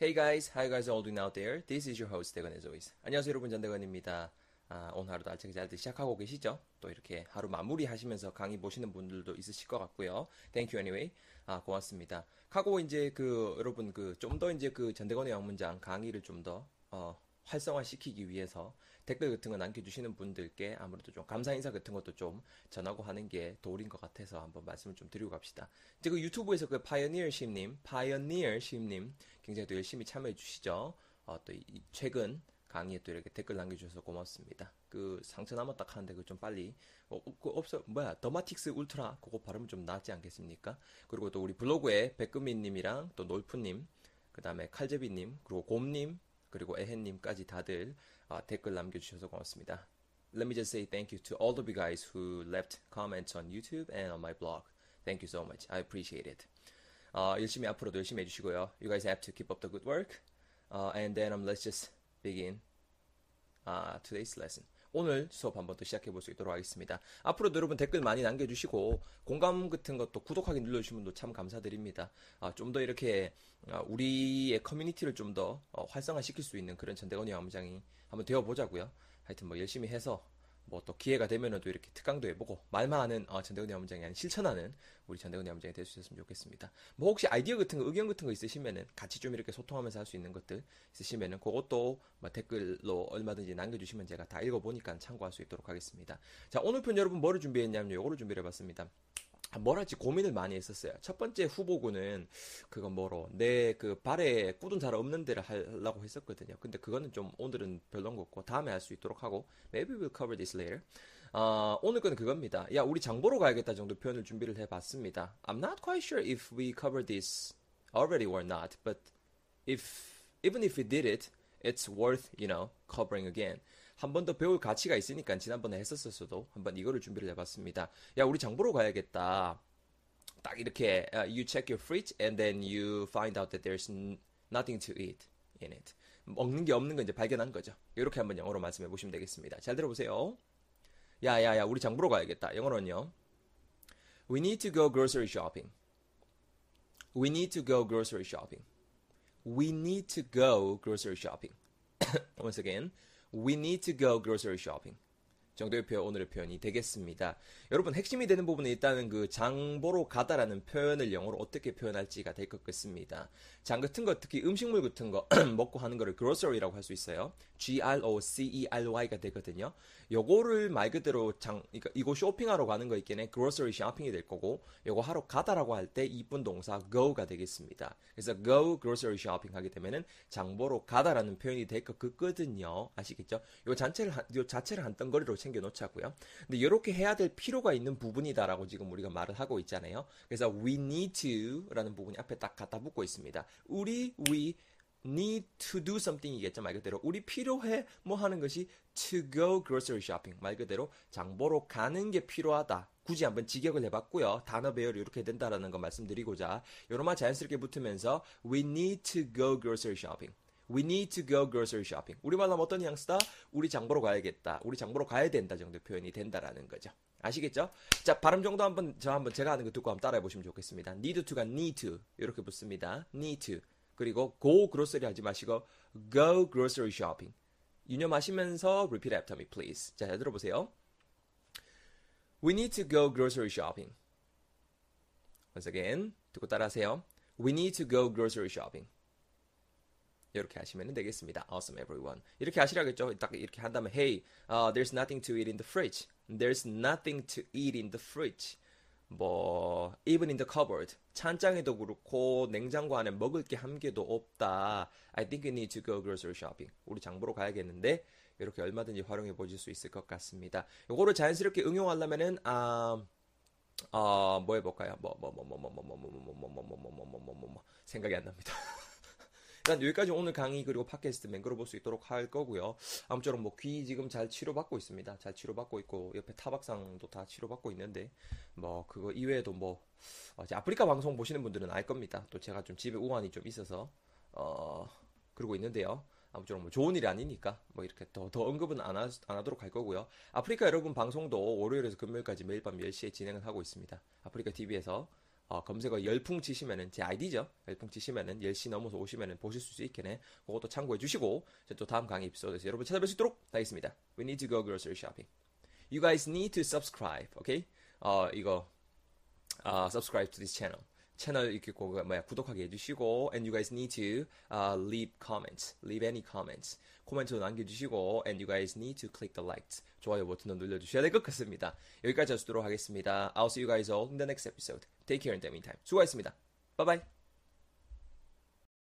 Hey guys, how you guys all doing out there? This is your host 대건 as always. 안녕하세요 여러분 전대건입니다. 아, 오늘 하루도 알차게 잘들 시작하고 계시죠? 또 이렇게 하루 마무리 하시면서 강의 보시는 분들도 있으실 것 같고요. Thank you anyway. 아, 고맙습니다. 하고 이제 그 여러분 그 좀 더 이제 그 전대건의 영문장 강의를 좀더 어, 활성화시키기 위해서 댓글 같은 거 남겨주시는 분들께 아무래도 좀 감사 인사 같은 것도 좀 전하고 하는 게 도리인 것 같아서 한번 말씀을 좀 드리고 갑시다. 이제 그 유튜브에서 그 Pioneer 심님, Pioneer 심님 굉장히 또 열심히 참여해 주시죠. 어, 또 이, 최근 강의에 또 이렇게 댓글 남겨주셔서 고맙습니다. 그 상처 남았다 하는데 그 좀 빨리 어, 그 없어 뭐야 Dermatix Ultra 그거 바르면 좀 낫지 않겠습니까? 그리고 또 우리 블로그에 백금민님이랑 또 놀프님 그 다음에 칼제비님 그리고 곰님 그리고 에헨님까지 다들 어, 댓글 남겨주셔서 고맙습니다. Let me just say thank you to all of you guys who left comments on YouTube and on my blog. Thank you so much. I appreciate it. 어, 열심히 앞으로도 열심히 해주시고요. You guys have to keep up the good work. Uh, and then um, let's just begin uh, today's lesson. 오늘 수업 한번 더 시작해 볼 수 있도록 하겠습니다. 앞으로도 여러분 댓글 많이 남겨주시고 공감 같은 것도 구독하기 눌러주시면 분도 참 감사드립니다. 아, 좀 더 이렇게 아, 우리의 커뮤니티를 좀더 어, 활성화시킬 수 있는 그런 전대건의 암장이 한번 되어보자고요. 하여튼 뭐 열심히 해서 뭐 또 기회가 되면은 또 이렇게 특강도 해보고 말만 하는 어, 전대건의 암장이 아닌 실천하는 우리 될수 있었으면 좋겠습니다. 뭐 혹시 아이디어 같은 거 의견 같은 거 있으시면은 같이 좀 이렇게 소통하면서 할 수 있는 것들 있으시면은 그것도 뭐 댓글로 얼마든지 남겨주시면 제가 다 읽어보니까 참고할 수 있도록 하겠습니다. 자 오늘 편 여러분 뭐를 준비했냐면 요거를 준비해봤습니다. 아, 뭘 할지 고민을 많이 했었어요. 첫 번째 후보군은 그거 뭐로 내 그 발에 꾸둔 잘 없는 데를 하려고 했었거든요. 근데 그거는 좀 오늘은 것 같고 다음에 할 수 있도록 하고 maybe we'll cover this later. 어, 오늘 건 그겁니다. 야 우리 장보러 가야겠다 정도 표현을 준비를 해봤습니다. I'm not quite sure if we covered this already or not, but if even if we did it, it's worth you know covering again. 한 번 더 배울 가치가 있으니까 지난번에 했었어도 한번 이거를 준비를 해봤습니다. 야 우리 장 보러 가야겠다. 딱 이렇게 uh, you check your fridge and then you find out that there's nothing to eat in it. 먹는 게 없는 건 이제 발견한 거죠. 이렇게 한번 영어로 말씀해 보시면 되겠습니다. 잘 들어보세요. 야야야 우리 장 보러 가야겠다. 영어로는요. We need to go grocery shopping. We need to go grocery shopping. We need to go grocery shopping. Once again. We need to go grocery shopping. 정도의 표현, 오늘의 표현이 되겠습니다. 여러분, 핵심이 되는 부분은 일단은 그 장보러 가다라는 표현을 영어로 어떻게 표현할지가 될 것 같습니다. 장 같은 거, 특히 음식물 같은 거 먹고 하는 거를 grocery라고 할 수 있어요. G-R-O-C-E-R-Y가 되거든요. 요거를 말 그대로 장, 그러니까 이거 쇼핑하러 가는 거 있겠네. grocery shopping이 될 거고, 요거 하러 가다라고 할 때 이쁜 동사 go가 되겠습니다. 그래서 go grocery shopping 하게 되면은 장보러 가다라는 표현이 될 것 같거든요. 아시겠죠? 요 자체를, 요 자체를 한 덩거리로 챙겨 놓자고요. 근데 이렇게 해야 될 필요가 있는 부분이다라고 지금 우리가 말을 하고 있잖아요. 그래서 we need to라는 부분이 앞에 딱 갖다 붙고 있습니다. 우리 we need to do something이겠죠 말 그대로 우리 필요해 뭐 하는 것이 to go grocery shopping 말 그대로 장 보러 가는 게 필요하다. 굳이 한번 직역을 해봤고요. 단어 배열이 이렇게 된다라는 거 말씀드리고자 요런 말 자연스럽게 붙으면서 we need to go grocery shopping. We need to go grocery shopping. 우리말로 하면 어떤 뉘앙스다? 우리 장 보러 가야겠다. 우리 장 보러 가야 된다 정도 표현이 된다라는 거죠. 아시겠죠? 자, 발음 정도 한번 저 한번 제가 하는 거 듣고 한번 따라해 보시면 좋겠습니다. need to가 need to 이렇게 붙습니다. need to. 그리고 go grocery 하지 마시고 go grocery shopping. 유념하시면서 repeat after me please. 자, 잘 들어보세요. We need to go grocery shopping. Once again, 듣고 따라하세요. We need to go grocery shopping. 이렇게 하시면 되겠습니다. Awesome, everyone. 이렇게 하시라겠죠? 딱 이렇게 한 다음에, Hey, uh, there's nothing to eat in the fridge. There's nothing to eat in the fridge. 뭐, even in the cupboard. 찬장에도 그렇고, 냉장고 안에 먹을 게 한 개도 없다. I think we need to go grocery shopping. 우리 장 보러 가야겠는데, 이렇게 얼마든지 활용해 보실 수 있을 것 같습니다. 요거를 자연스럽게 응용하려면은, 아, 어, 뭐 해볼까요? 뭐, 뭐, 뭐, 뭐, 뭐, 뭐, 뭐, 뭐, 뭐, 뭐, 뭐, 뭐, 뭐, 뭐, 뭐, 뭐, 뭐, 뭐, 생각이 안 납니다. 일단 여기까지 오늘 강의 그리고 팟캐스트 맹글어 볼 수 있도록 할 거고요. 아무쪼록 뭐 귀 지금 잘 치료받고 있습니다. 잘 치료받고 있고 옆에 타박상도 다 치료받고 있는데 뭐 그거 이외에도 뭐 어, 아프리카 방송 보시는 분들은 알 겁니다. 또 제가 좀 집에 우환이 좀 있어서 어 그러고 있는데요. 아무쪼록 뭐 좋은 일이 아니니까 뭐 이렇게 더, 더 언급은 안, 하, 안 하도록 할 거고요. 아프리카 여러분 방송도 월요일에서 금요일까지 매일 밤 10시에 진행을 하고 있습니다. 아프리카 TV에서 어, 검색어 열풍 치시면은 제 아이디죠. 열풍 치시면은 10시 넘어서 오시면은 보실 수 있겠네. 그것도 참고해 주시고 저 또 다음 강의 에피소드에서 여러분 찾아뵐 수 있도록 하겠습니다. We need to go grocery shopping. You guys need to subscribe. Okay? 어, 이거 uh, subscribe to this channel. 채널 이렇게 고, 뭐야 구독하게 해주시고 and you guys need to uh, leave comments, leave any comments. 코멘트도 남겨주시고 and you guys need to click the likes. 좋아요 버튼도 눌러주셔야 될 것 같습니다. 여기까지 하도록 하겠습니다. I'll see you guys all in the next episode. Take care in the meantime. 수고하셨습니다. Bye bye.